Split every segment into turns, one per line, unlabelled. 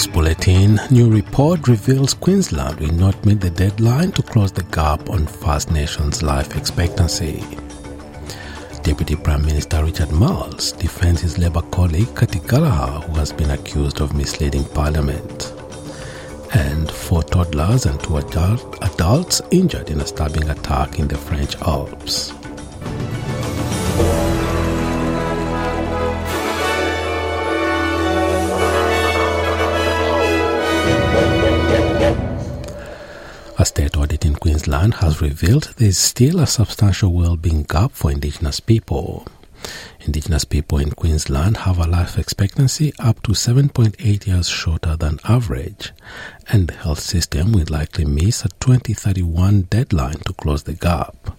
This bulletin new report reveals Queensland will not meet the deadline to close the gap on First Nations life expectancy. Deputy Prime Minister Richard Marles defends his Labor colleague Katy Gallagher, who has been accused of misleading Parliament. And four toddlers and two adult, adults injured in a stabbing attack in the French Alps. A state audit in Queensland has revealed there is still a substantial well-being gap for Indigenous people. Indigenous people in Queensland have a life expectancy up to 7.8 years shorter than average, and the health system will likely miss a 2031 deadline to close the gap.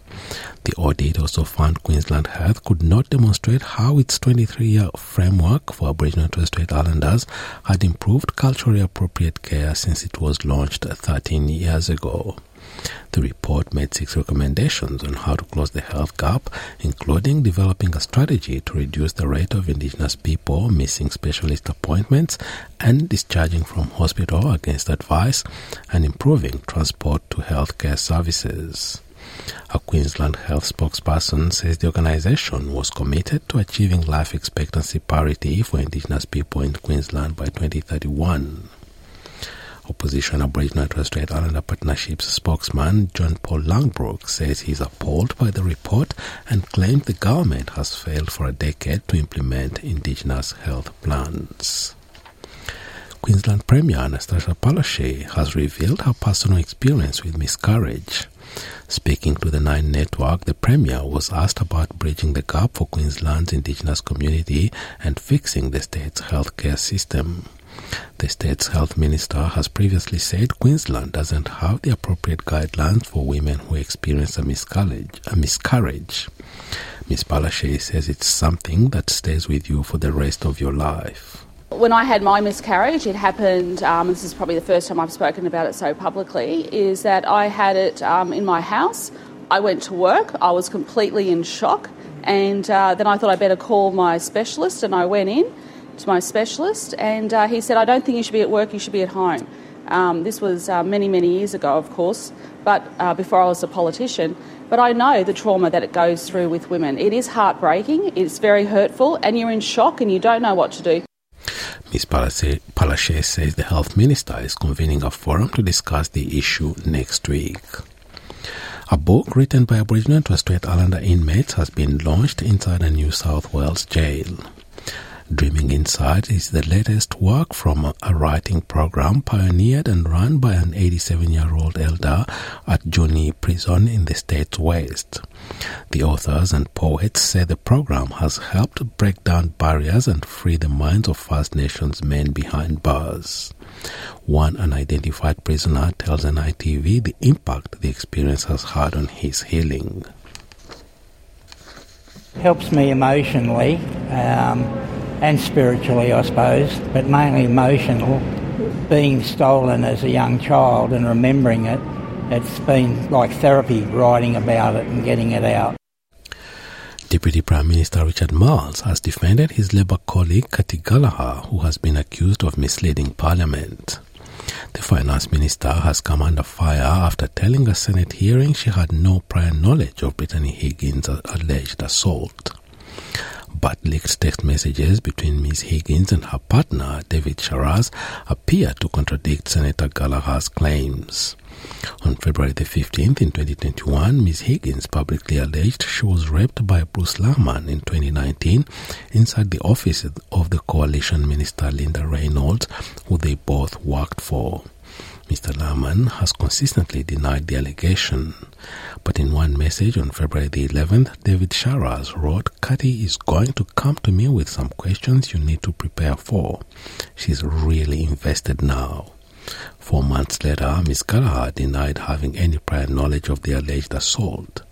The audit also found Queensland Health could not demonstrate how its 23 year framework for Aboriginal and Torres Strait Islanders had improved culturally appropriate care since it was launched 13 years ago. The report made six recommendations on how to close the health gap, including developing a strategy to reduce the rate of Indigenous people missing specialist appointments and discharging from hospital against advice, and improving transport to healthcare services. A Queensland Health spokesperson says the organisation was committed to achieving life expectancy parity for Indigenous people in Queensland by 2031. Opposition Aboriginal and Torres Strait Islander Partnership's spokesman John Paul Langbroek says he's appalled by the report and claimed the government has failed for a decade to implement Indigenous health plans. Queensland Premier Anastasia Palaszczuk has revealed her personal experience with miscarriage. Speaking to the Nine Network, the Premier was asked about bridging the gap for Queensland's Indigenous community and fixing the state's healthcare system. The state's health minister has previously said Queensland doesn't have the appropriate guidelines for women who experience a miscarriage. A miscarriage. Ms. Palaszczuk says it's something that stays with you for the rest of your life.
When I had my miscarriage, it happened, um, this is probably the first time I've spoken about it so publicly, is that I had it um, in my house. I went to work, I was completely in shock, and uh, then I thought I'd better call my specialist, and I went in to my specialist, and uh, he said, I don't think you should be at work, you should be at home. Um, this was uh, many, many years ago, of course, but uh, before I was a politician. But I know the trauma that it goes through with women. It is heartbreaking, it's very hurtful, and you're in shock and you don't know what to do.
Ms. Palaszczuk says the health minister is convening a forum to discuss the issue next week. A book written by Aboriginal and Torres Strait Islander inmates has been launched inside a New South Wales jail. Inside is the latest work from a writing program pioneered and run by an 87 year old elder at Junee Prison in the state's west. The authors and poets say the program has helped break down barriers and free the minds of First Nations men behind bars. One unidentified prisoner tells NITV the impact the experience has had on his healing.
Helps me emotionally. Um, and spiritually, I suppose, but mainly emotional. Being stolen as a young child and remembering it, it's been like therapy writing about it and getting it out.
Deputy Prime Minister Richard Marles has defended his Labor colleague Katy Gallagher, who has been accused of misleading Parliament. The Finance Minister has come under fire after telling a Senate hearing she had no prior knowledge of Brittany Higgins' alleged assault but leaked text messages between Ms. Higgins and her partner, David Sharaz, appear to contradict Senator Gallagher's claims. On February the 15th in 2021, Ms. Higgins publicly alleged she was raped by Bruce Lehrmann in 2019 inside the office of the coalition minister Linda Reynolds, who they both worked for. Mr. Lehrmann has consistently denied the allegation. But in one message on February the 11th, David Sharaz wrote, Katy is going to come to me with some questions you need to prepare for. She's really invested now. Four months later, Ms. Gallagher denied having any prior knowledge of the alleged assault.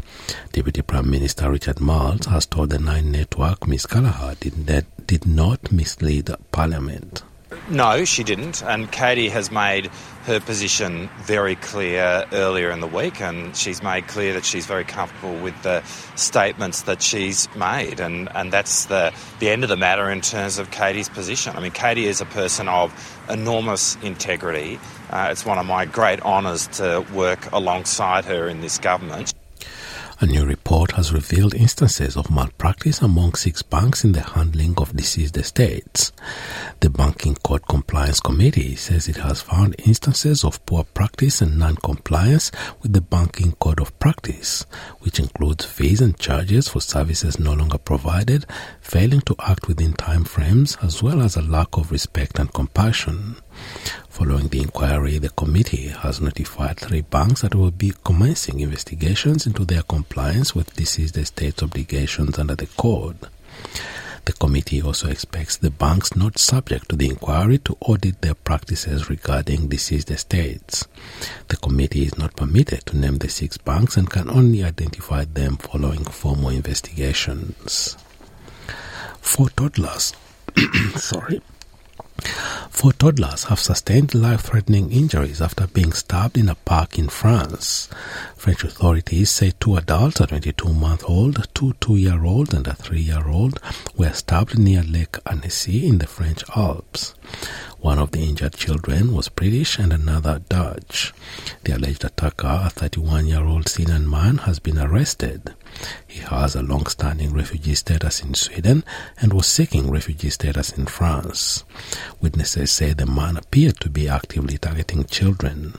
Deputy Prime Minister Richard Marles has told the Nine Network Ms. Gallagher did, did not mislead Parliament.
No, she didn't. And Katy has made her position very clear earlier in the week, and she's made clear that she's very comfortable with the statements that she's made, and, and that's the, the end of the matter in terms of Katy's position. I mean, Katy is a person of enormous integrity. Uh, it's one of my great honours to work alongside her in this government.
A new report has revealed instances of malpractice among six banks in the handling of deceased estates. The Banking Code Compliance Committee says it has found instances of poor practice and non-compliance with the Banking Code of Practice, which includes fees and charges for services no longer provided, failing to act within time frames, as well as a lack of respect and compassion. Following the inquiry, the committee has notified three banks that will be commencing investigations into their compliance with deceased estates obligations under the code. The committee also expects the banks not subject to the inquiry to audit their practices regarding deceased estates. The committee is not permitted to name the six banks and can only identify them following formal investigations. Four toddlers, sorry, Four toddlers have sustained life threatening injuries after being stabbed in a park in France. French authorities say two adults, a 22 month old, two two year olds, and a three year old, were stabbed near Lake Annecy in the French Alps. One of the injured children was British and another Dutch. The alleged attacker, a 31 year old Syrian man, has been arrested. He has a long standing refugee status in Sweden and was seeking refugee status in France. Witnesses say the man appeared to be actively targeting children.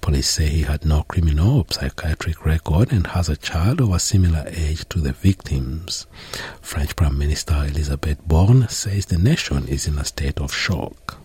Police say he had no criminal or psychiatric record and has a child of a similar age to the victims. French Prime Minister Elisabeth Borne says the nation is in a state of shock.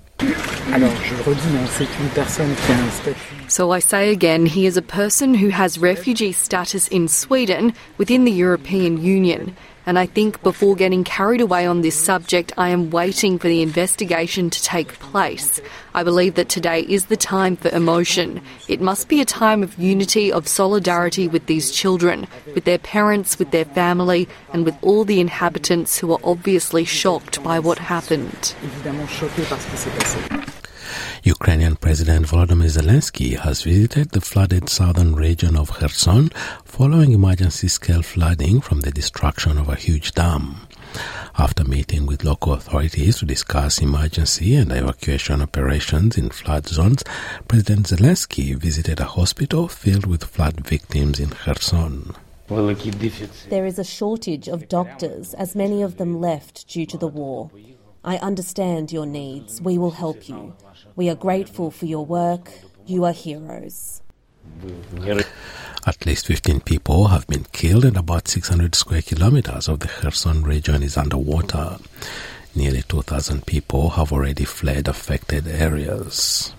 So I say again, he is a person who has refugee status in Sweden within the European Union. And I think before getting carried away on this subject, I am waiting for the investigation to take place. I believe that today is the time for emotion. It must be a time of unity, of solidarity with these children, with their parents, with their family, and with all the inhabitants who are obviously shocked by what happened.
Ukrainian President Volodymyr Zelensky has visited the flooded southern region of Kherson following emergency scale flooding from the destruction of a huge dam. After meeting with local authorities to discuss emergency and evacuation operations in flood zones, President Zelensky visited a hospital filled with flood victims in Kherson.
There is a shortage of doctors, as many of them left due to the war. I understand your needs. We will help you. We are grateful for your work. You are heroes.
At least 15 people have been killed and about 600 square kilometers of the Kherson region is underwater. Nearly 2,000 people have already fled affected areas.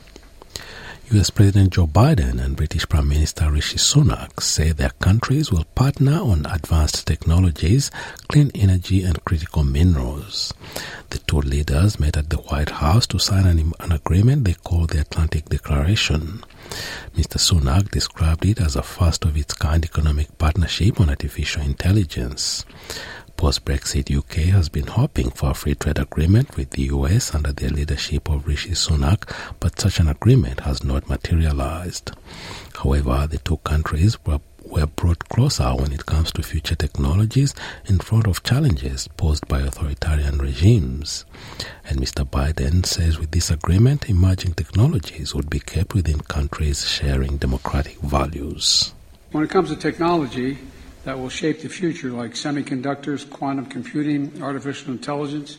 US President Joe Biden and British Prime Minister Rishi Sunak say their countries will partner on advanced technologies, clean energy, and critical minerals. The two leaders met at the White House to sign an, an agreement they call the Atlantic Declaration. Mr. Sunak described it as a first of its kind economic partnership on artificial intelligence. Post Brexit, UK has been hoping for a free trade agreement with the US under the leadership of Rishi Sunak, but such an agreement has not materialized. However, the two countries were were brought closer when it comes to future technologies in front of challenges posed by authoritarian regimes. And Mr. Biden says with this agreement, emerging technologies would be kept within countries sharing democratic values.
When it comes to technology, that will shape the future, like semiconductors, quantum computing, artificial intelligence.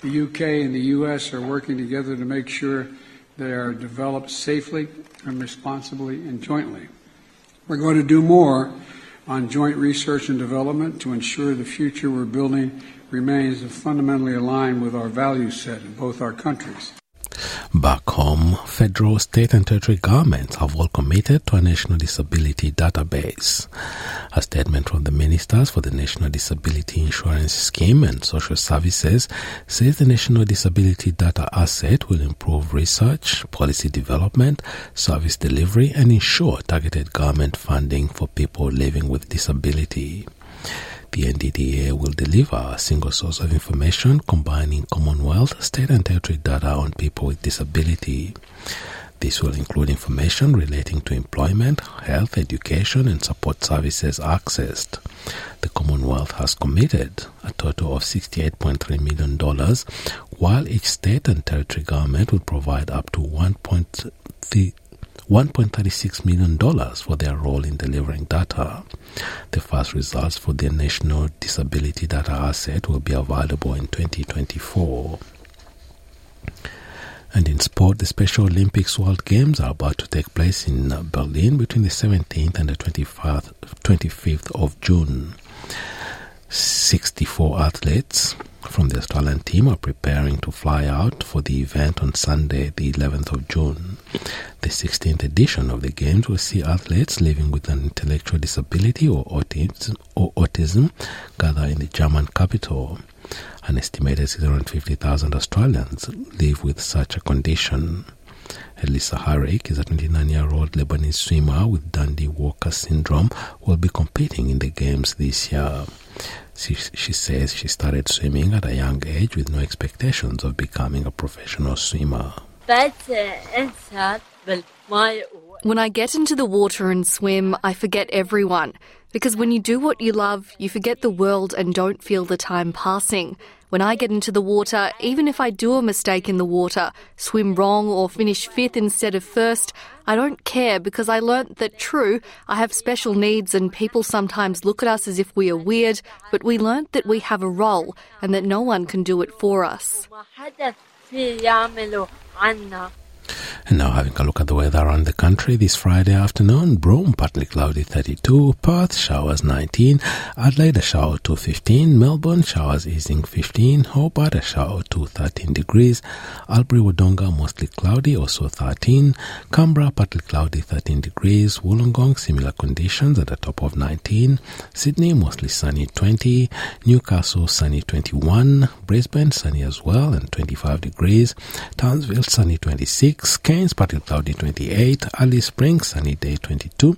The UK and the US are working together to make sure they are developed safely and responsibly and jointly. We're going to do more on joint research and development to ensure the future we're building remains fundamentally aligned with our value set in both our countries.
Back home, federal, state, and territory governments have all committed to a national disability database. A statement from the ministers for the National Disability Insurance Scheme and Social Services says the National Disability Data Asset will improve research, policy development, service delivery, and ensure targeted government funding for people living with disability. The NDDA will deliver a single source of information combining Commonwealth, state, and territory data on people with disability. This will include information relating to employment, health, education, and support services accessed. The Commonwealth has committed a total of $68.3 million, while each state and territory government will provide up to $1.36 million for their role in delivering data. The first results for the National Disability Data Asset will be available in 2024. And in sport, the Special Olympics World Games are about to take place in Berlin between the 17th and the 25th, 25th of June. 64 athletes from the Australian team are preparing to fly out for the event on Sunday, the 11th of June. The 16th edition of the Games will see athletes living with an intellectual disability or autism, or autism gather in the German capital. An estimated 650,000 Australians live with such a condition. Elisa Harik is a 29 year old Lebanese swimmer with Dandy Walker syndrome will be competing in the Games this year. She, she says she started swimming at a young age with no expectations of becoming a professional swimmer.
When I get into the water and swim, I forget everyone. Because when you do what you love, you forget the world and don't feel the time passing. When I get into the water, even if I do a mistake in the water, swim wrong or finish fifth instead of first, I don't care because I learnt that true, I have special needs and people sometimes look at us as if we are weird, but we learnt that we have a role and that no one can do it for us.
And now having a look at the weather around the country this Friday afternoon. Broome, partly cloudy 32. Perth, showers 19. Adelaide, a shower to 15. Melbourne, showers easing 15. Hobart, a shower to 13 degrees. Albury, Wodonga, mostly cloudy, also 13. Canberra, partly cloudy 13 degrees. Wollongong, similar conditions at the top of 19. Sydney, mostly sunny 20. Newcastle, sunny 21. Brisbane, sunny as well and 25 degrees. Townsville, sunny 26. Cairns, partly cloudy 28, Alice Springs, sunny day 22,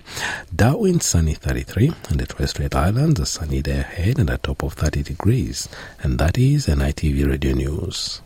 Darwin, sunny 33, and the Torres Strait Islands, a sunny day ahead and a top of 30 degrees. And that is NITV Radio News.